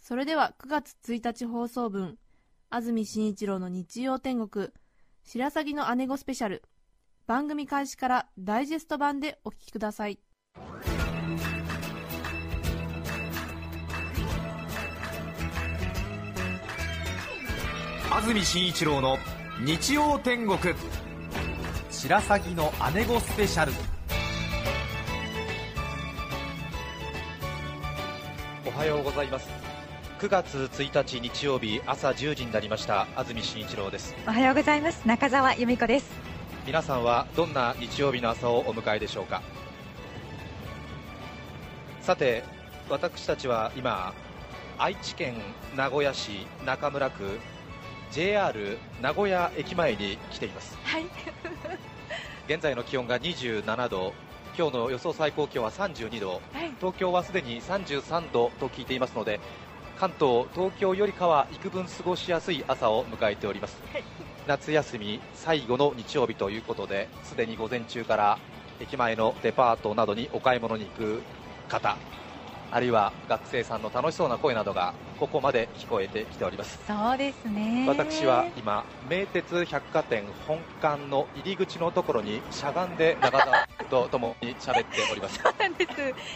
それでは9月1日放送分、安住紳一郎の日曜天国、白鷺の姉子スペシャル、番組開始からダイジェスト版でお聞きください。安住紳一郎の日曜天国白鷺の姉子スペシャルおはようございます9月1日日曜日朝10時になりました。安住紳一郎です。おはようございます。中澤由美子です。皆さんはどんな日曜日の朝をお迎えでしょうか？さて私たちは今愛知県名古屋市中村区 JR 名古屋駅前に来ています。はい。現在の気温が27度今日の予想最高気温は32度。はい。東京はすでに33度と聞いていますので関東、東京よりかは幾分過ごしやすい朝を迎えております、はい。夏休み最後の日曜日ということですでに午前中から駅前のデパートなどにお買い物に行く方あるいは学生さんの楽しそうな声などがここまで聞こえてきております。そうですね。私は今、名鉄百貨店本館の入り口のところにしゃがんで中澤とともに喋っております。そうなんで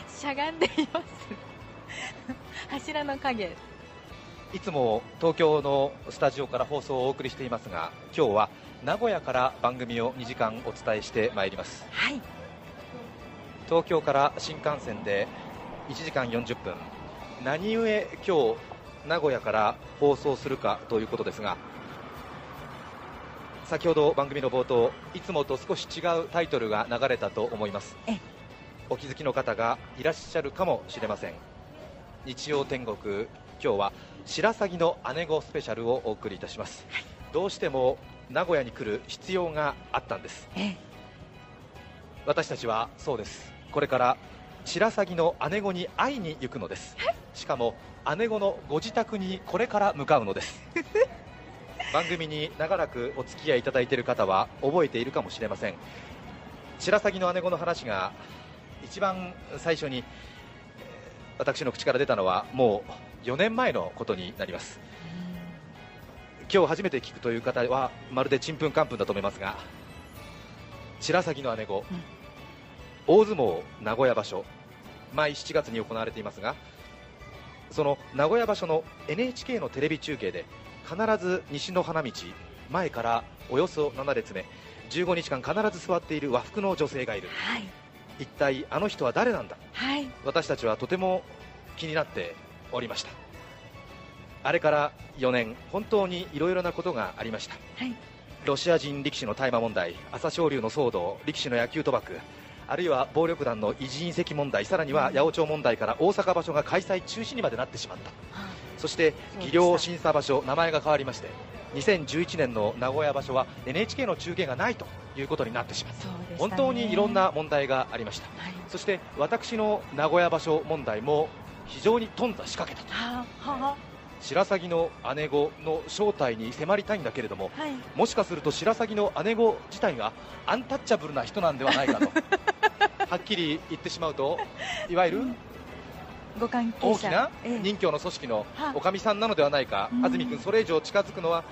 す。しゃがんでいます 柱の影。いつも東京のスタジオから放送をお送りしていますが今日は名古屋から番組を2時間お伝えしてまいります。はい。東京から新幹線で1時間40分。何故今日名古屋から放送するかということですが先ほど番組の冒頭いつもと少し違うタイトルが流れたと思います。え。お気づきの方がいらっしゃるかもしれません日曜天国今日は白鷺の姉子スペシャルをお送りいたします、どうしても名古屋に来る必要があったんです。え私たちはそうです。これから白鷺の姉子に会いに行くのです。しかも姉子のご自宅にこれから向かうのです。番組に長らくお付き合いいただいている方は覚えているかもしれません。白鷺の姉子の話が一番最初にえー私の口から出たのはもう4年前のことになります。今日初めて聞くという方はまるでちんぷんかんぷんだと思いますが白鷺の姉子、うん。大相撲名古屋場所毎7月に行われていますがその名古屋場所の NHK のテレビ中継で必ず西の花道前からおよそ7列目15日間必ず座っている和服の女性がいる。はい一体あの人は誰なんだ？はい。私たちはとても気になっておりました。あれから4年本当にいろいろなことがありました。はい。ロシア人力士の大麻問題朝青龍の騒動力士の野球賭博あるいは暴力団の維持隕石問題さらには八百長問題から大阪場所が開催中止にまでなってしまった。そして技量審査場所名前が変わりまして2011年の名古屋場所は NHK の中継がないということになってしまった。ね。本当にいろんな問題がありました。はい。そして私の名古屋場所問題も非常に頓挫しかけたと白鷺の姉子の正体に迫りたいんだけれどもあはい。もしかすると白鷺の姉子自体がアンタッチャブルな人なんではないかと はっきり言ってしまうといわゆるご関係者。大きなええ。任教の組織のは。おかみさんなのではないか、うん。安住君、それ以上近づくのは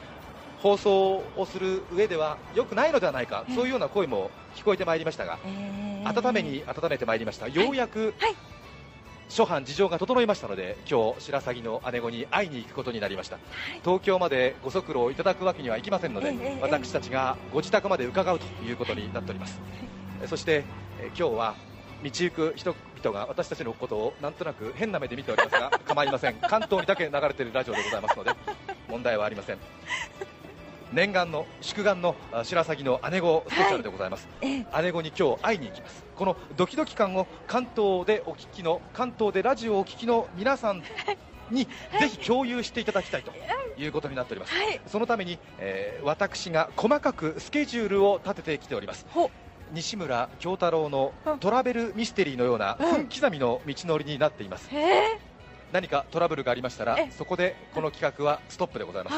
放送をする上では良くないのではないか、ええ。そういうような声も聞こえてまいりましたが、ええ。温めに温めてまいりました、ようやく、はい。諸般事情が整いましたので、今日白鷺の姉子に会いに行くことになりました、はい。東京までご足労いただくわけにはいきませんので、ええええ私たちがご自宅まで伺うということになっております。そして、え今日は道行く人々が私たちのことをなんとなく変な目で見ておりますが構いません。関東にだけ流れているラジオでございますので問題はありません念願の祝願のあ白鷺の姉子スペシャルでございます、ええ。姉子に今日会いに行きます。このドキドキ感を関東でお聞きの関東でラジオをお聞きの皆さんにぜひ共有していただきたいとい。うことになっております、はい。そのために、えー私が細かくスケジュールを立ててきております。ほ西村京太郎のうん。トラベルミステリーのようなうん。分刻みの道のりになっています。へえ何かトラブルがありましたらえそこでこの企画はストップでございます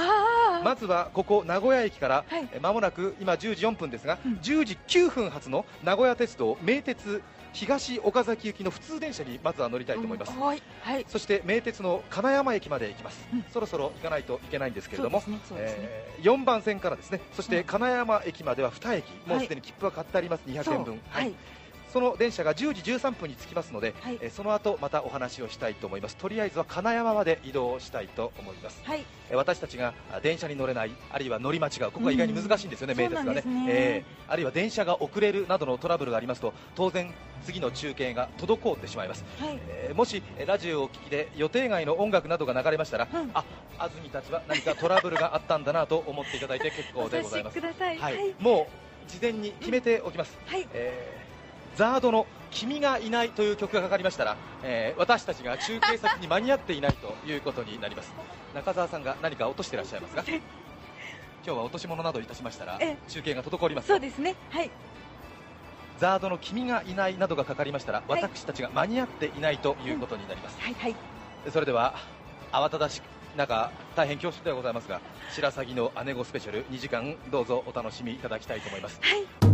まずはここ名古屋駅から、はい。えまもなく今10時4分ですが、うん。10時9分発の名古屋鉄道名鉄東岡崎行きの普通電車にまずは乗りたいと思います、うん。はい。はい。そして名鉄の金山駅まで行きます、うん。そろそろ行かないといけないんですけれども、ねね。えー4番線からですね。そしてうん。金山駅までは2駅、もうはい。すでに切符は買ってあります、200円分、はいその電車が10時13分に着きますので、はい。えーその後またお話をしたいと思います、とりあえずは金山まで移動したいと思います。はい。えー私たちがあ電車に乗れない、あるいは乗り間違う、ここが意外に難しいんですよね、うん名鉄がね。ねえーあるいは電車が遅れるなどのトラブルがありますと、当然、次の中継が滞ってしまいます、はい。えーもしえーラジオをお聞きで予定外の音楽などが流れましたら、うん。あ安住たちは何かトラブルがあったんだなと思っていただいて結構でございます。お。察しください。はい。はい。もう事前に決めておきます、はい。えーザードの「君がいない」という曲がかかりましたら、えー私たちが中継先に間に合っていないということになります。中澤さんが何か落としてらっしゃいますが今日は落とし物などいたしましたらえ？中継が滞りますそうですね。はい。ザードの「君がいない」などがかかりましたら、はい。私たちが間に合っていないということになります、はい。はい。それでは慌ただしい中大変恐縮ではございますが白鷺の姉御スペシャル2時間どうぞお楽しみいただきたいと思います。はい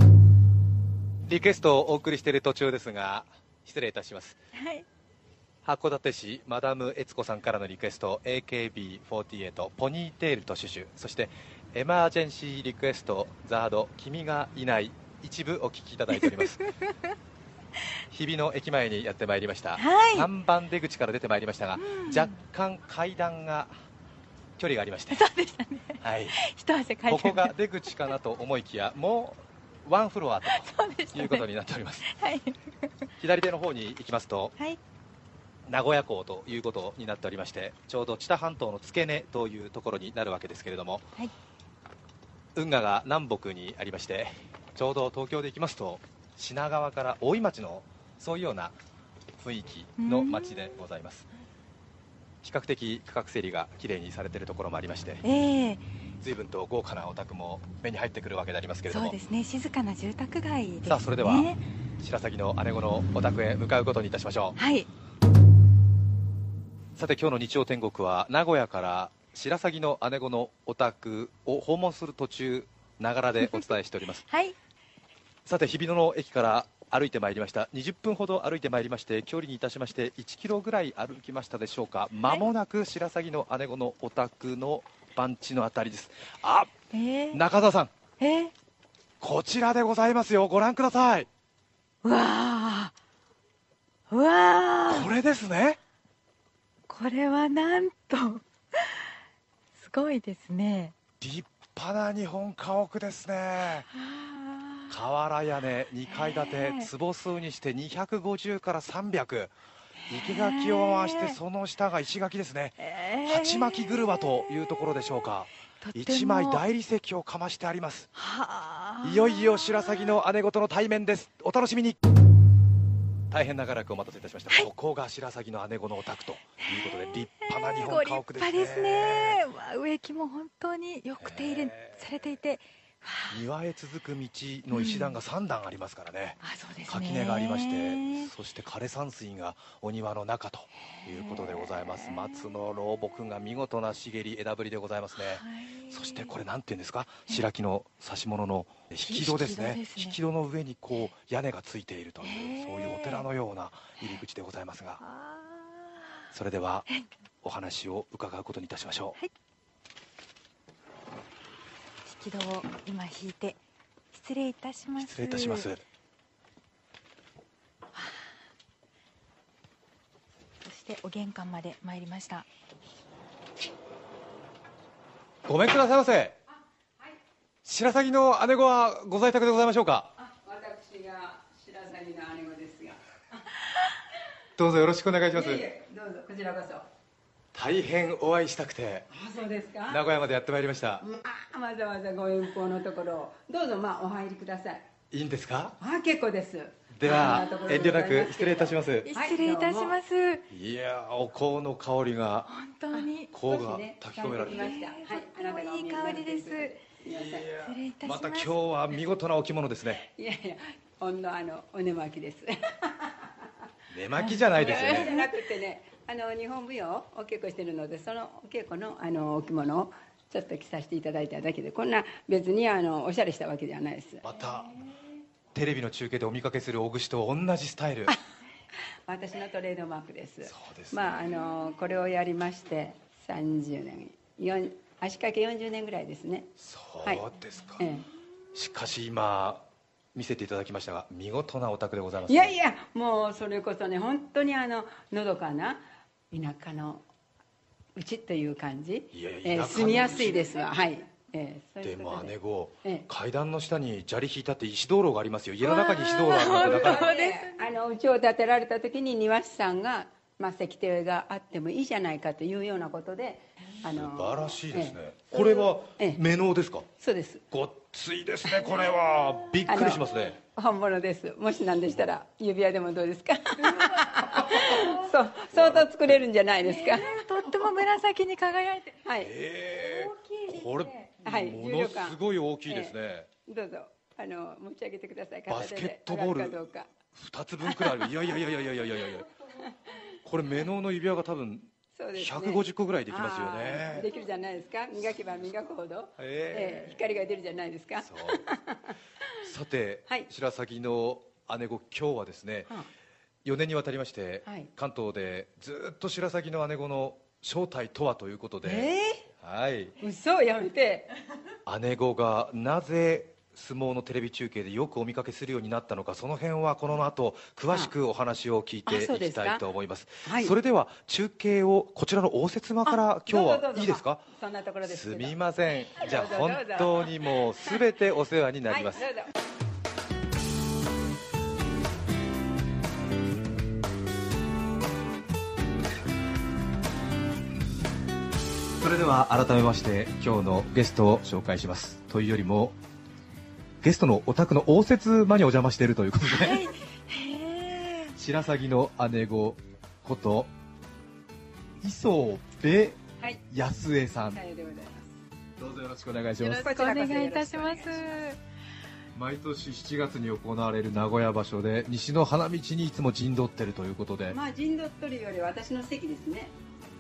リクエストをお送りしている途中ですが失礼いたします。はい。函館市マダム悦子さんからのリクエスト AKB48 ポニーテールとシュシュそしてエマージェンシーリクエストザード君がいない一部お聞きいただいております。日比の駅前にやってまいりました、はい。3番出口から出てまいりましたが、うん。若干階段が距離がありまして、そうでしたね。はい、一ここが出口かなと思いきやもうワンフロアということになっております。はい。左手の方に行きますとはい。名古屋港ということになっておりましてちょうど知多半島の付け根というところになるわけですけれども、はい。運河が南北にありましてちょうど東京で行きますと品川から大井町のそういうような雰囲気の街でございます比較的区画整理がきれいにされているところもありましてええ。随分と豪華なお宅も目に入ってくるわけでありますけれども。そうですね。静かな住宅街ですね。さあそれでは白鷺の姉子のお宅へ向かうことにいたしましょう。はい。さて今日の日曜天国は名古屋から白鷺の姉子のお宅を訪問する途中ながらでお伝えしております。はい。さて日比野の駅から歩いてまいりました。20分ほど歩いてまいりまして距離にいたしまして1キロぐらい歩きましたでしょうか。まもなく白鷺の姉子のお宅の番地のあたりです。あええ中澤さん。ええこちらでございますよ。ご覧ください。うわあうわあこれですね。これはなんとすごいですね。立派な日本家屋ですね。あ瓦屋根2階建へてえ。坪数にして250から300生垣を回してその下が石垣ですね。ええ。鉢巻き車というところでしょうか。一枚大理石をかましてあります。はあ。いよいよ白鷺の姉子との対面です。お楽しみに。大変長らくお待たせいたしました、ここが白鷺の姉子のお宅ということで立派な日本家屋ですね。ご立派ですね。わ植木も本当によく手入れされていて、庭へ続く道の石段が3段ありますからね、うですね。垣根がありましてそして枯山水がお庭の中ということでございます。松の老木が見事な茂り枝ぶりでございますね、はい。そしてこれなんていうんですか？白木の指物の引き戸ですね。引き戸ですね。引き戸の上にこう屋根がついているというそういうお寺のような入り口でございますが。あそれではお話を伺うことにいたしましょう。ー引き戸を今引いて失礼いたします。失礼いたします。そしてお玄関まで参りました。ごめんくださいませ。白鷺の姉子はご在宅でございましょうか？私が白鷺の姉子ですが。どうぞよろしくお願いします。いえいえどうぞこちらこそ。あ、大変お会いしたくて。そうですか？名古屋までやってまいりました。まあ、わざわざご遠方のところを。どうぞまあお入りください。いいんですか？あ、結構です。では遠慮なく失礼いたします。失礼いたします。いやーお香の香りが。本当に。香が炊き込められて。ねはいいい香りです。ください失礼いたします。また今日は見事なお着物ですね。いやいやほんのあのお寝巻きです。寝巻きじゃないですよじゃねなくてねあの日本舞踊をお稽古してるのでそのお稽古のあのお着物をちょっと着させていただいただけでこんな別にあのおしゃれしたわけではないです。またテレビの中継でお見かけする大串と同じスタイル。私のトレードマークです。そうですね。まああのこれをやりまして30年4足掛け40年ぐらいですね。そうですか、えしかし今見せていただきましたが見事なお宅でございますえいやいやもうそれこそね本当にあののどかな田舎のうちという感じ。いやいやええ田舎のうち。住みやすいですわ。はい、ええそういで。も姉子、ええ。階段の下に砂利引いたって石灯籠がありますよ。家の中に石灯籠あるなんてなかなか。であの家を建てられた時に庭師さんが、まあ、石庭があってもいいじゃないかというようなことであの素晴らしいですね、ええ。これはええ。目能ですか？そうです。ごっついですねこれは。びっくりしますね。本物です。もしなんでしたら指輪でもどうですか？そう相当作れるんじゃないですか、とも紫に輝いてはい。ええこれ、はい。ものすごい大きいですね、どうぞ。あの持ち上げてください。バスケットボール片手で上がるかどうか。2つ分くらいある。いやいやいやいやいやいや。いやいやこれ目能の指輪が多分そうですね。150個ぐらいできますよあーでねきるじゃないですか。磨けば磨くほど、ええ。ええ。光が出るじゃないですか。さて、はい。白鷺の姉子今日はですね、は4年にわたりまして、はい。関東でずっと白鷺の姉子の正体とはということで、えはい。え嘘やめて。姉子がなぜ相撲のテレビ中継でよくお見かけするようになったのかその辺はこの後詳しくお話を聞いていきたいと思います。はい。それでは中継をこちらの応接間から今日はいいですか？そんなところですすみません。じゃあ本当にもう全てお世話になります、はい、それでは改めまして今日のゲストを紹介します。というよりもゲストのお宅の応接間にお邪魔しているということで、へえ白鷺の姉子こと磯部はい。康江さん、さようでございます。どうぞよろしくお願いします。よろしくお願いいたします。毎年7月に行われる名古屋場所で西の花道にいつも陣取ってるということで。まあ陣取っとるより私の席ですね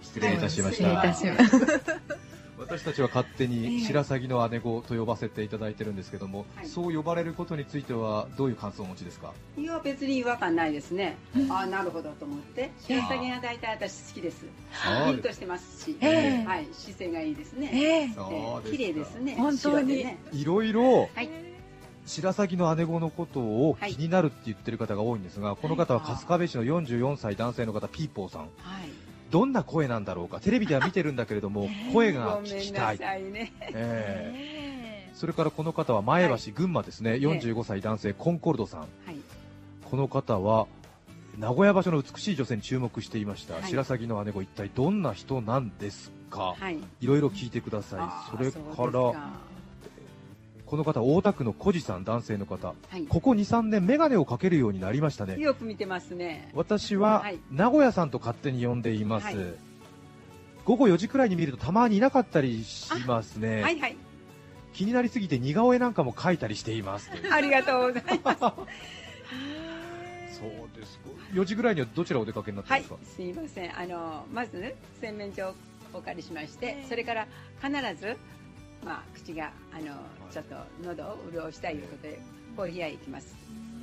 失礼いたしまし失礼いたたします。私たちは勝手えにえ白鷺の姉子と呼ばせていただいてるんですけども、はい。そう呼ばれることについてはどういう感想をお持ちですか？いや別に違和感ないですね。ああなるほどと思って。白鷺が大体私好きです。ピンとしてますし、ええ。はい。姿勢がいいですね、ええ。そうですか。綺麗ですね。本当に。ねいろいろはい。白鷺の姉子のことを気になるって言ってる方が多いんですが、この方は春日部市の44歳男性の方ピーポーさん。はいどんな声なんだろうか。テレビでは見てるんだけれども 声が聞きた、ないそれからこの方は前橋、はい群馬ですね。45歳男性コンコルドさん。はい。この方は名古屋場所の美しい女性に注目していました、はい。白鷺の姉子一体どんな人なんですか、はい。いろいろ聞いてください。それからこの方大田区の小路さん男性の方。はい。ここ23年眼鏡をかけるようになりましたね。よく見てますね。私ははい。名古屋さんと勝手に呼んでいます、はい。午後4時くらいに見るとたまにいなかったりしますね、はいはい。気になりすぎて似顔絵なんかも描いたりしています。ありがとうございます。そうです。か4時ぐらいにはどちらお出かけになってはいますか、すいません。あのまずね洗面所をお借りしまして、ええ。それから必ずまあ口があのちょっと喉を潤したいということでコーヒー屋へ行きます。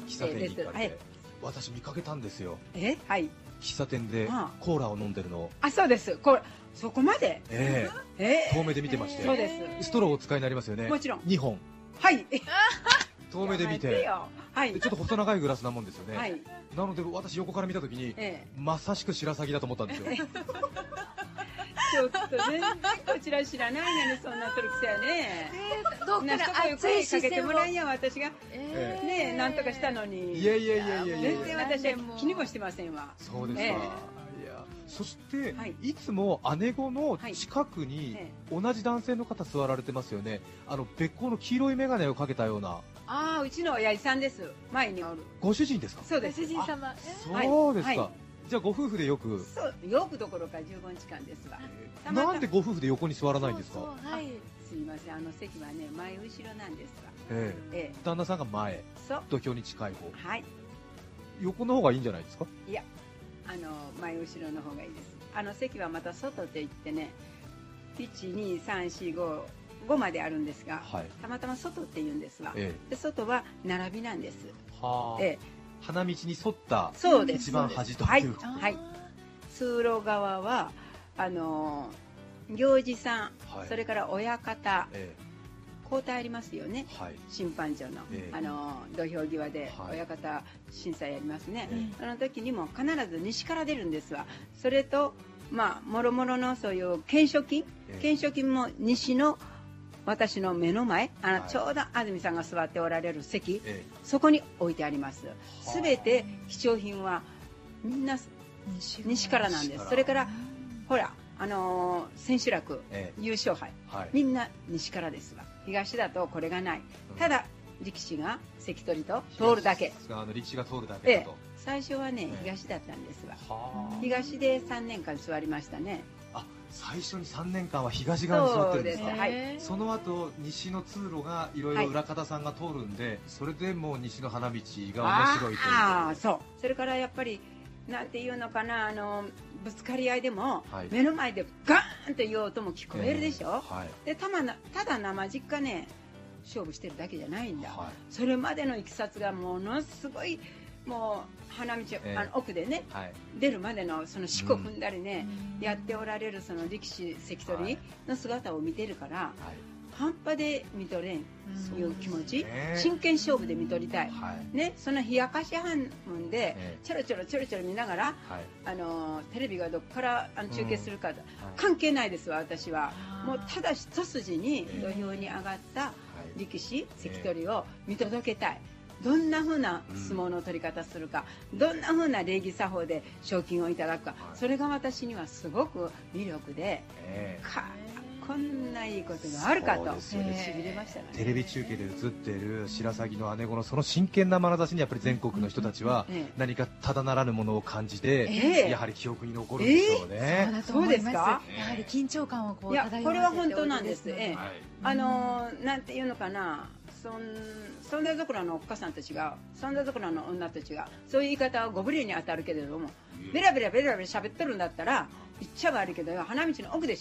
喫茶店に行かれて、はい。私見かけたんですよ。えはい。喫茶店でコーラを飲んでるの。を、あそうです。これそこまで？ええ。え遠目で見てまして、そうです。ストローをお使いになりますよね。もちろん。2本。はい 遠目で見て。よ。はい。でちょっと細長いグラスなもんですよね、はい。なので私横から見た時にええ。まさしく白鷺だと思ったんですよ。ちょっと全然こちら知らないのにそんな取るくせやね。どっなそこへから熱かけてもらんや私が。ええねなんとかしたのに。いやいやいやいやいや全然私は気にもしてませんわ。そうですか、ええ。いやそして、はい。い、つも姉子の近くにえ同じ男性の方座られてますよね。あの別光の黄色い眼鏡をかけたようなああうちの親父さんです。前におる。ご主人ですか？そうです。主人様。そうですか、はい。じゃあご夫婦でよくそうよくどころか15日間ですわ。なんでご夫婦で横に座らないんですか？そうそうはい。すいません。あの席はね前後ろなんですわ。ええええ。旦那さんが前そう。土俵に近い方。はい。横の方がいいんじゃないですか？あの前後ろの方がいいです。あの席はまた外って言ってね。12345 5まであるんですがはい。たまたま外って言うんですわえで外は並びなんです。えはあ、ええ。花道に沿ったそうです一番端とはいいうはい。通路側はあの行司さん、はい。それから親方え交代ありますよねえはい。審判長の,、ええ。あの土俵際ではい。親方審査やりますね、えその時にも必ず西から出るんですわ。それとまあもろもろのそういう懸賞金ええ。懸賞金も西の私の目の前あの、はい。ちょうど安住さんが座っておられる席えそこに置いてあります。はあ。すべて貴重品はみんな西から。なんです。それからほらあのー千秋楽ええ。優勝杯。えはい。みんな西からですわ。東だとこれがない。うん。ただ力士が関取と通るだけ。あの力士が通るだけだと、最初はねええ。東だったんですわ。はあ。東で3年間座りましたねあ最初に3年間は東側に座ってるんですか。そうです。はい。その後西の通路がいろいろ裏方さんが通るんで、それでもう西の花道が面白いという。ああそう。それからやっぱりなんていうのかなあのぶつかり合いでも、はい。目の前でガーンという音も聞こえるでしょ、はい。でたまなただ生実家ね勝負してるだけじゃないんだ、はそれまでのいきさつがものすごいもう花道、ええ。あの奥でねいはい。出るまでのその四股踏んだりね、やっておられるその力士関取の姿を見てるから、はい。半端で見とれんうん。いう気持ち、ね。真剣勝負で見とりたい、はい。ね、その冷やかし半分でえちょろちょろちょろちょろ見ながらはい。あのテレビがどこからあの中継するか、はい。関係ないですわ私は。もうただ一筋にえ。土俵に上がったはい。力士関取を見届けたいどんな風な相撲の取り方するか、どんな風な礼儀作法で賞金をいただくか、はい。それが私にはすごく魅力でえかこんないいことがあるかとテレビ中継で映っている白鷺の姉子のその真剣な眼差しにやっぱり全国の人たちはええ。何かただならぬものを感じて、ええ。やはり記憶に残るんでしょうね。そうですか？やはり緊張感をこういやこれは本当なんです。ええ。はいあのーなんていうのかな。そんそんな桜のおっかさんたちがそんな桜の女たちがそういう言い方はご無礼に当たるけれどもベラベラベラベラ喋ってるんだったら言っちゃ悪いけどよ花道の奥で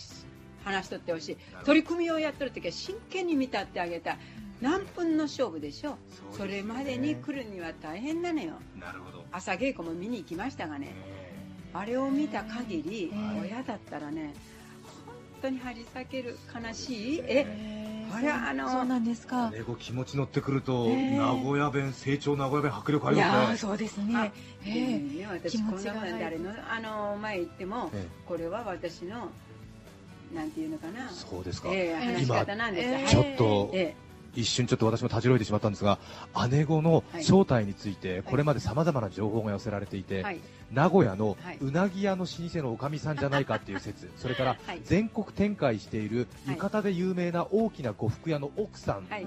話しとってほしい。取り組みをやってる時は真剣に見たってあげた。い何分の勝負でしょそうね。それまでに来るには大変なのよ。なるほど。朝稽古も見に行きましたがね。えあれを見た限りえ親だったらね本当に張り裂ける悲しいえあれはあのそうなんですか。え英語気持ち乗ってくると、ええ。名古屋弁成長名古屋弁迫力ありますね。そうですあねえ。でえね、私気こんな持ちが入る。もん誰のあの前行っても、えこれは私のなんていうのかな。そうですか。ええ話し方なんです、ちょっとえ一瞬ちょっと私もたじろいでしまったんですが姉子の正体についてこれまでさまざまな情報が寄せられていて、えはい名古屋のはい。うなぎ屋の老舗のおかみさんじゃないかっていう説。それからはい。全国展開しているはい。浴衣で有名な大きな呉服屋の奥さん、はい。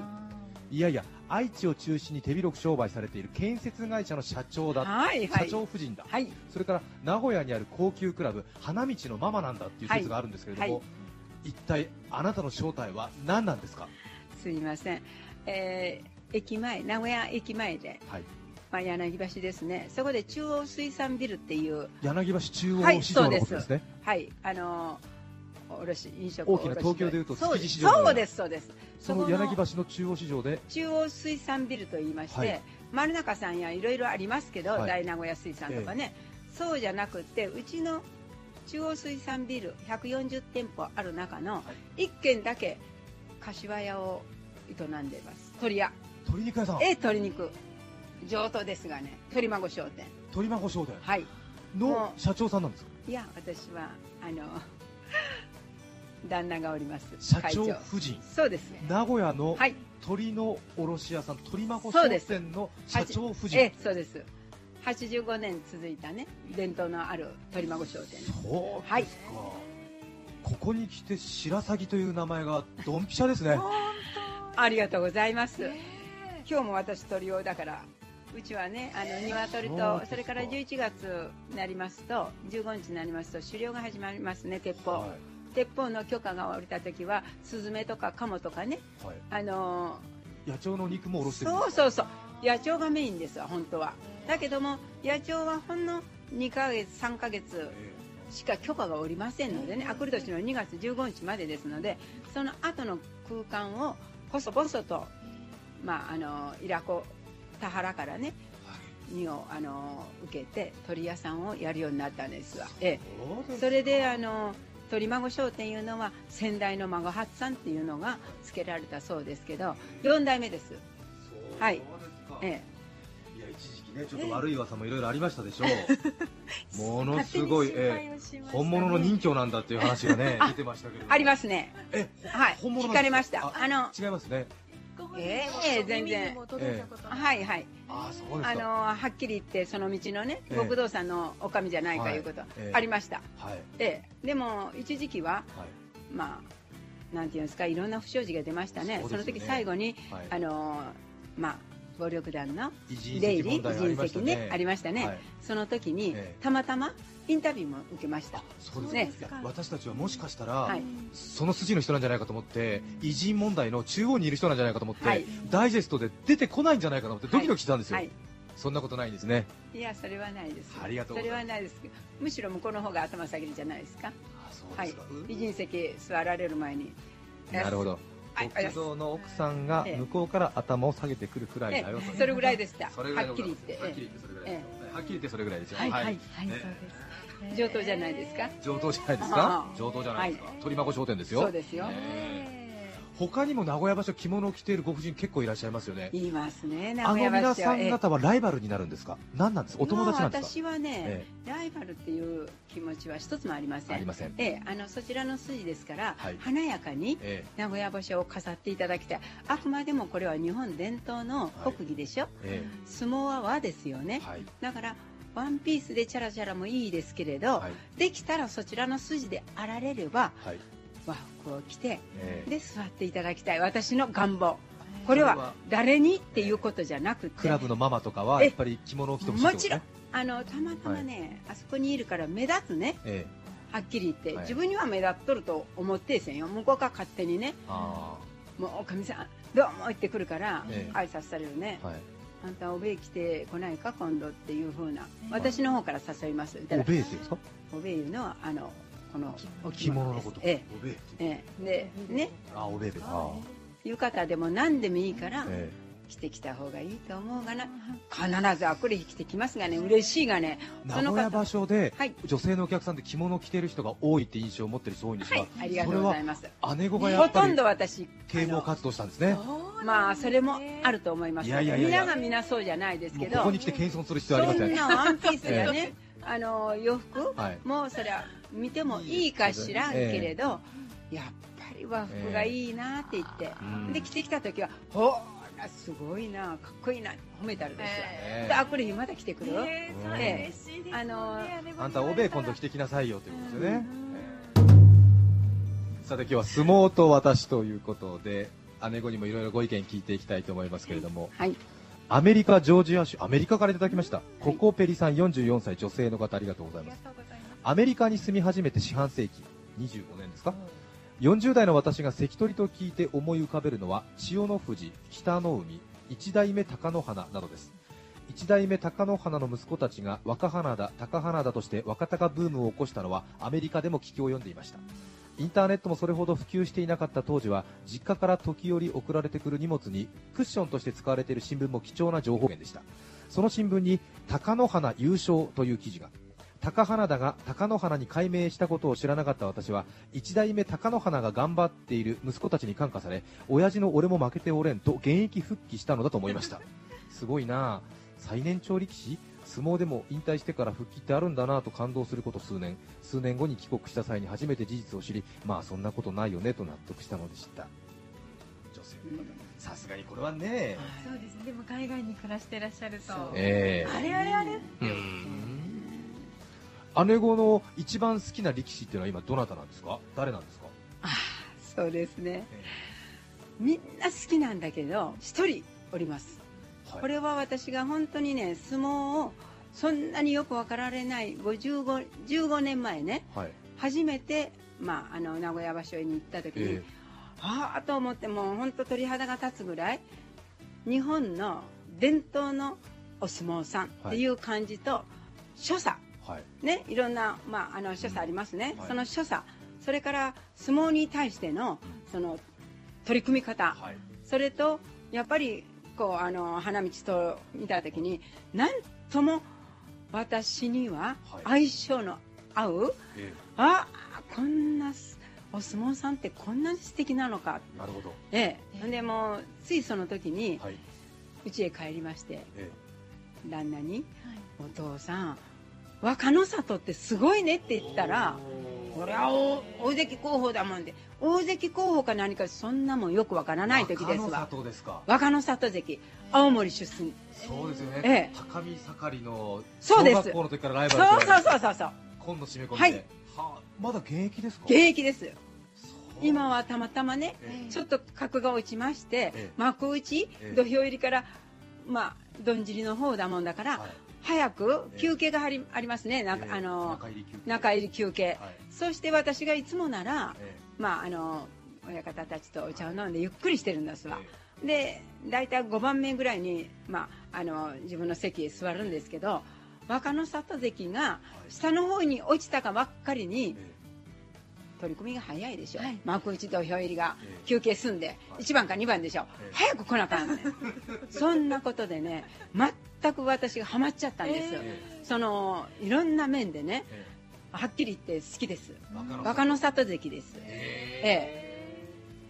い、やいや愛知を中心に手広く商売されている建設会社の社長だ、社はいはい。長夫人だ、はい。それから名古屋にある高級クラブ花道のママなんだっていう説があるんですけれども、はい。一体あなたの正体は何なんですか？すいません、えー駅前名古屋駅前で、はいまあ、柳橋ですね。そこで中央水産ビルっていう。柳橋中はい央市場のことですね、はいあの卸飲食大きな東京でいうとそう築地市場そうですそうです。その柳橋の中央市場で。中央水産ビルと言いまして、はい。丸中さんやいろいろありますけど、はい。大名古屋水産とかね、そうじゃなくてうちの中央水産ビル140店舗ある中の1軒だけ柏屋を営んでいます。鳥屋。鶏肉屋さんえ鶏肉上等ですがね鳥孫商店。鳥孫商店？はい。の社長さんなんですか？いや私はあの 旦那がおります。社長会夫人。そうですね。名古屋のはい。鳥の卸屋さん鳥孫商店の社長夫人。えそうです。85年続いたね伝統のある鳥孫商店。そうはいですか、ここに来て白鷺という名前がドンピシャですね。ありがとうございます。今日も私鳥をだからうちはねあの鶏とそれから11月になりますと15日になりますと狩猟が始まりますね鉄砲、はい。鉄砲の許可が下りた時はスズメとかカモとかねはい。あの野鳥の肉もおろしてるそうそうそう。野鳥がメインですわ本当は。だけども野鳥はほんの2ヶ月3ヶ月しか許可が下りませんのでねあくる年の2月15日までですのでその後の空間を細々とまああのイラコ田原からね荷をあの受けて鳥屋さんをやるようになったんですわ。ええ。それであの鳥孫商店いうのは先代の孫八さんっていうのが付けられたそうですけど4代目です。はい。えいや一時期ねちょっと悪い噂もいろいろありましたでしょう。ものすごい、ええ。本物の人形なんだっていう話がねあ出てましたけどえありますね。えはい。本物聞かれました。ああの違いますねええ全然。はいはい。あのはっきり言ってその道のねええ。極道さんのおかみじゃないかいうこと、ありました。はい。ええ。でも一時期ははい。まあなんていうんですかいろんな不祥事が出ましたね。その時最後にはい。あのまあ暴力団の出入り人席ねありましたね、はい。その時に、ええ。たまたまインタビューも受けました。そうですね私たちはもしかしたら、はい。その筋の人なんじゃないかと思って偉人問題の中央にいる人なんじゃないかと思って、はい。ダイジェストで出てこないんじゃないかと思ってドキドキしたんですよ、はい。そんなことないんですね。いやそれはないです。ありがとうございます。それはないですむしろ向こうの方が頭下げるじゃないですか。あそうはいですか、偉人席座られる前に。なるほどはい極道の奥さんがええ。向こうから頭を下げてくるくらいだよそれぐらいでしたそれぐらいでございはっきり言って。はっきり言ってそれぐらいはっきり言ってそれぐらいですよ。はいはい。はい、ね。そうです。上等じゃないですか？上等じゃないですあか？あ上等じゃないですか、は鳥孫商店ですよ。そうですよ。え他にも名古屋場所着物を着ているご婦人結構いらっしゃいますよね。言いますね名あの古屋皆さん方はライバルになるんですか？何なんですお友達なんですか？私はね、えライバルっていう気持ちは一つもありません。ありません。ええあのそちらの筋ですから、はい。華やかにえ名古屋星を飾っていただきたい。あくまでもこれは日本伝統の国技でしょ、ええ。相撲は和ですよね。えはい。だからワンピースでチャラチャラもいいですけれど、はい。できたらそちらの筋であられればはい和服を着てええ。で座っていただきたい。私の願望。これはそれは誰にっていうことじゃなくてクラブのママとかはえやっぱり着物を着てほしいってこともちろん。ねあのたまたまね、あそこにいるから目立つね。ええ。はっきり言って、はい。自分には目立っとると思ってんせんよ。向こうが勝手にね。あもうおかみさんどうも言ってくるから、ええ。挨拶されるね、あはい。あんたおべえ来てこないか今度っていうふうな私の方から誘います。おべえって言うんですか？おべえいうのはあのこのお着物のことええ。でね。あおべえであ浴衣でも何でもいいから、え着てきた方がいいと思うがな。必ずあくれ着てきますがね。嬉しいがね。名古屋場所ではい。女性のお客さんで着物を着てる人が多いって印象を持ってる人多いんです。がはい。ありがとうございます。姉子がやっぱりほとんど私啓蒙活動したんですね。まあそれもあると思います。いやいやいや皆が皆そうじゃないですけど。ここに来て謙遜する必要ありません。そんなワンピースやね あの洋服？はい。もうそれは見てもいいかしらんけれど、やっぱり和服がいいなって言って、うん。で着てきた時は「ほらすごいなかっこいいな」褒めたるですわ、ええ。であこれ日また着てくる、えー、そうんれ嬉しいですね。あのあんたおべえ今度着てきなさいよということですよね。さて今日は相撲と私ということで姉子にもいろいろご意見聞いていきたいと思いますけれども。はい。アメリカジョージア州アメリカからいただきました。ココペリさん44歳女性の方ありがとうございますアメリカに住み始めて四半世紀25年ですか？40代の私が関取と聞いて思い浮かべるのは千代の富士北の海一代目貴乃花などです。一代目貴乃花の息子たちが若花田高花田として若鷹ブームを起こしたのはアメリカでも聞きを読んでいました。インターネットもそれほど普及していなかった当時は実家から時折送られてくる荷物にクッションとして使われている新聞も貴重な情報源でした。その新聞に貴乃花優勝という記事が高花田が貴乃花に改名したことを知らなかった私は一代目貴乃花が頑張っている息子たちに感化され親父の俺も負けておれんと現役復帰したのだと思いました。すごいな。あ最年長力士？相撲でも引退してから復帰ってあるんだなと感動すること数年。数年後に帰国した際に初めて事実を知りまあそんなことないよねと納得したのでした。女性。の方さすがにこれはね。そうですね。でも海外に暮らしてらっしゃると。えあれあれあれ。うん姉子の一番好きな力士っていうのは今どなたなんですか？誰なんですか？そうですね。みんな好きなんだけど一人おります、はい。これは私が本当にね相撲をそんなによく分かられない55 15年前ねはい。初めて、まあ、あの名古屋場所に行った時に、えああと思ってもう本当鳥肌が立つぐらい日本の伝統のお相撲さんっていう感じと、所作えはい。ねいろんな、まあ、あの所作ありますね、はい。その所作。それから相撲に対してのその取り組み方、はい。それとやっぱりこうあの花道と見た時になんとも私には相性の合う、えあこんなすお相撲さんってこんなに素敵なのか。えなるほど。ええ。でもうついその時にはい。家へ帰りましてえ旦那に「お父さん若の里ってすごいね」って言ったら「これは大大関候補だもんで大関候補か何かそんなもんよくわからない時です若わの里ですか。若の里関青森出身。そうですよね、ええ。高見盛りの小学校の時からライそうバルそうそうそうそう今の締め込みで、はい。はあまだ現役ですか？現役ですそう。今はたまたまねええ。ちょっと格が落ちまして、ええ。幕内、ええ土俵入りから、まあ、どんじりの方だもんだから、はい早くええ休憩がありありますね、なええあの中入り休憩。そして私がいつもなら、えまあ、あの親方たちとお茶を飲んでゆっくりしてるんですえわ。で大体5番目ぐらいに、まあ、あの自分の席へ座るんですけど若の里関が下の方に落ちたかばっかりにえ取り組みが早いでしょ、はい。幕内土俵入りがええ。休憩済んではい。1番か2番でしょ、ええ。早く来なあかんね。そんなことでね全く私がハマっちゃったんですそのいろんな面でねえはっきり言って好きです。え若の里。関です。ええ。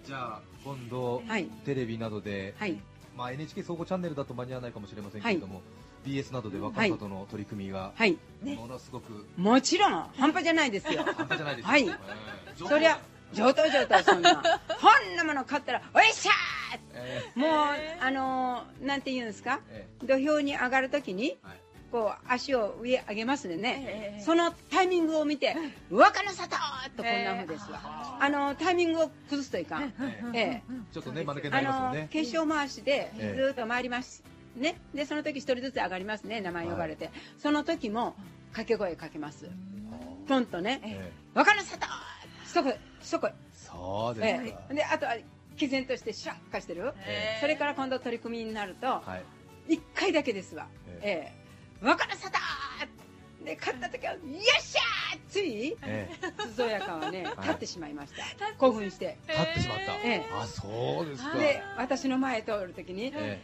じゃあ今度、はい。テレビなどで、はい。まあ、NHK 総合チャンネルだと間に合わないかもしれませんけれども、BS などで若里の取り組みが、はい。ものすごくもちろん半端じゃないですよ。半端じゃないですよ。はい。ええそりゃ上等上等そんな。こんなもの買ったらおいっしゃえー。もうあのーなんて言うんですか？ええ土俵に上がるときにえはい。こう足を上上げますでね、ええそのタイミングを見て「若の里!」とこんなふうですわ、あのタイミングを崩すといかん、ええちょっとね間抜けになあのりますもんね。決勝回しでええずーっと回ります、ね、でその時一人ずつ上がりますね名前呼ばれて、その時も掛け声かけます。ポンとね。ええ「若の里!」一声一声そうですえか、えであとは毅然としてシャッかしてる、えそれから今度取り組みになるとはい。1回だけですわ。ええ。え若の里で勝った時は「よっしゃー!」ついええ。鈴やかはねい。立ってしまいました、興奮して。立ってしまった、ええ。あそうですか。で私の前通る時にえ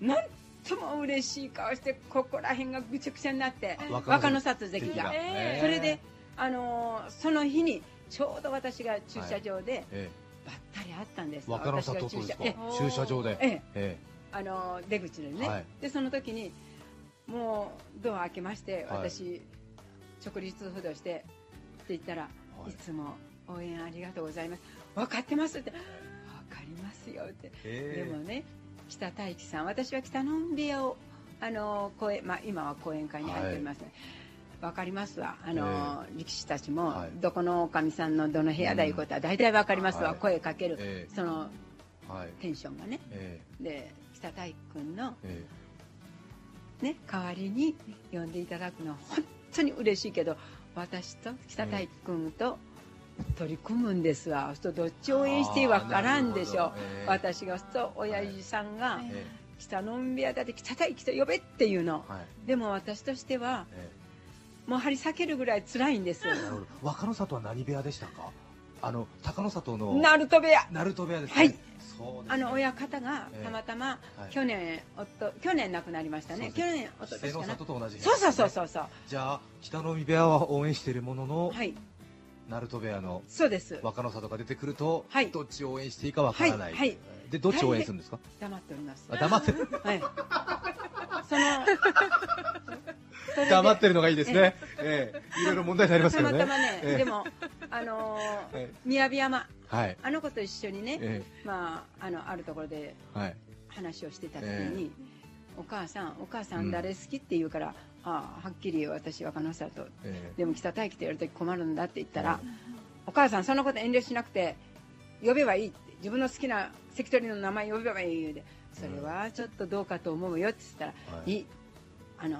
なんとも嬉しい顔してここら辺がぐちゃぐちゃになって若若の里関が、ええそれで、あのーその日にちょうど私が駐車場でえばったり会ったんです。え若の里とですか？私が駐車ええ駐車場で。ええ。えあのー出口でね、はい。でその時にもうドア開けまして、はい。私直立不動してって言ったら、はい。い、つも応援ありがとうございます。分かってますって。分かりますよって。え。でもね北大樹さん私は北のん部屋をあの公演、まあ、今は講演会に入っておりますね、わかりますわ。あの、力士たちも、はい。どこのおかみさんのどの部屋だいうことは大体わかりますわ、はい。声かける、えそのえはい。テンションがね。え。で北大君の、ええ。ね、代わりに呼んでいただくのは本当に嬉しいけど私と北大君と取り組むんですわ、そうするとどっち応援していいわからんでしょ、あーなるほどええ私がそうすると親父さんが、え北のん部屋だって北大樹と呼べっていうの。えはい。でも私としてはえもう張り裂けるぐらい辛いんです。若の里は何部屋でしたか？あの高野里のナルト部屋。鳴門部屋ですね。はい。あの親方がええ。たまたまはい。去年夫去年亡くなりましたね。去年夫と同じ部屋そうそうそうそうそう。じゃあ北の海部屋は応援しているものの、はい鳴門部屋のそうです。若の里が出てくると、はい。どっちを応援していいかわからない、はい。はい。でどっちを応援するんですか、黙っております。あ黙ってる。はい。その黙ってるのがいいですね、ええ。いろいろ問題になりますけどね。たまたまね、ええ。でもあのーはい雅山。はい。あの子と一緒にね、えまああのあるところで話をしてた時えに、お母さんお母さん誰好きって言うから、ああはっきり私若野里えでも北大樹とやるとき困るんだって言ったら、お母さんそんなこと遠慮しなくて呼べばいいって自分の好きな関取の名前呼べばいい言うでそれはちょっとどうかと思うよって言ったら、はいいい。あの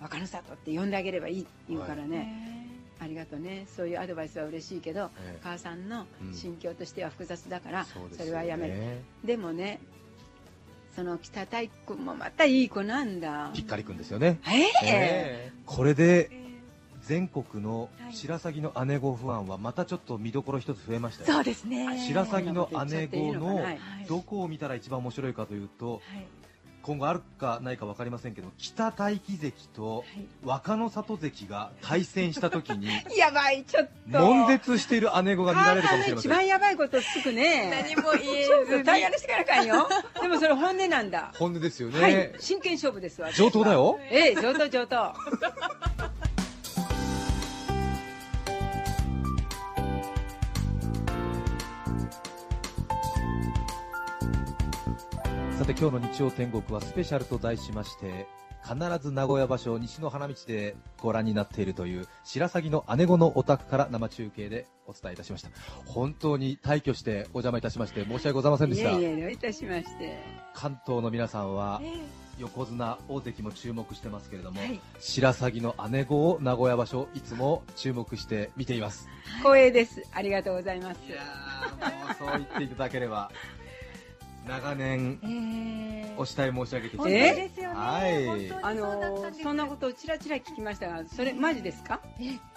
若の里って呼んであげればいいって言うからね、ありがとうね。そういうアドバイスは嬉しいけど、ええ。母さんのうん心境としては複雑だから、そうですよね。それはやめる。でもねその北太君もまたいい子なんだ。ぴっかりくんですよね。ええ。ええ。これで全国の白鷺の姉御不安はまたちょっと見どころ一つ増えましたよ。そうですね。白鷺の姉御のはい。どこを見たら一番面白いかというとはい今後あるかないか分かりませんけど北大木関と若の里関が対戦した時に やばいちょっと。悶絶している姉御が見られるかもしれません。一番やばいことつくね。何も言えず。に大変してからかんよ。でもそれ本音なんだ。本音ですよね、はい。真剣勝負ですわ。上等だよ。ええ上等上等さて今日の日曜天国はスペシャルと題しまして必ず名古屋場所西の花道でご覧になっているという白鷺の姉子のお宅から生中継でお伝えいたしました。本当に大挙してお邪魔いたしまして申し訳ございませんでした。いえいえどういたしまして。関東の皆さんはえ横綱大関も注目してますけれども、はい。白鷺の姉子を名古屋場所いつも注目して見ています。光栄です。ありがとうございます。いやーもうそう言っていただければ 長年ええお慕い申し上げてき本当てですよね。はい。あのそんなことをちらちら聞きましたがそれマジですか？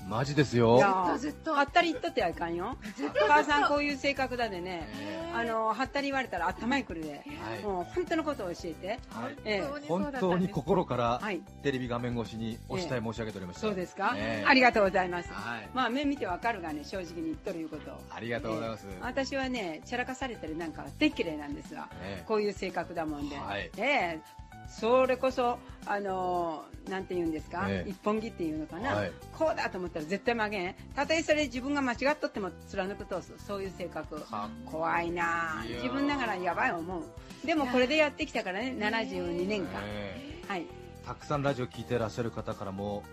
マジですよ。いやずっと。はったり言っとってはいかんよ。お母さんこういう性格だでね。あのはったり言われたら頭にくるではい。もう本当のことを教えて。はい。ええ。本当に心からはい。テレビ画面越しにお慕い申し上げておりました、そうですか、ええ。ありがとうございます、はい。まあ目見てわかるがね正直に言っとるいうこと。をありがとうございます、ええ。私はねちゃらかされたりなんかでっきれいなんですがええ。こういう性格だもんで、はい。ええそれこそあのーなんて言うんですか、ええ。一本木っていうのかな、はい。こうだと思ったら絶対曲げん。たとえそれ自分が間違っとっても貫くとそういう性格。か怖いな。自分ながらやばい思う。でもこれでやってきたからね72年間、えはい。えたくさんラジオ聞いてらっしゃる方からも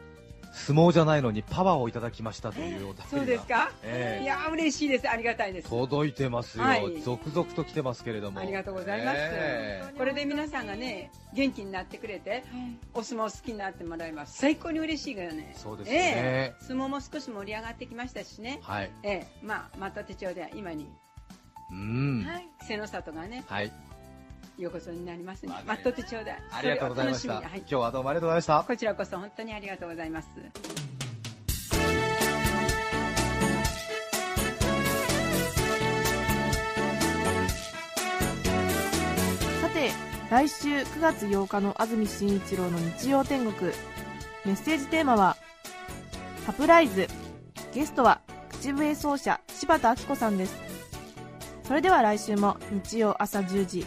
相撲じゃないのにパワーをいただきましたというお便りがそうですか、ええいやー嬉しいです。ありがたいです。届いてますよ、はい。続々と来てますけれども。ありがとうございます、えこれで皆さんがね元気になってくれてお相撲好きになってもらえば最高に嬉しいからね。そうですよね。ええ。相撲も少し盛り上がってきましたしね。えはい。ええ。まあまた手帳では今に。うん。はい。瀬の里がね。はい横綱になりますね。待っとってちょうだいありがとうございました、はい。今日はどうもありがとうございました。こちらこそ本当にありがとうございます。さて来週9月8日の安住紳一郎の日曜天国。メッセージテーマは「サプライズ」ゲストは口笛奏者柴田明子さんです。それでは来週も日曜朝10時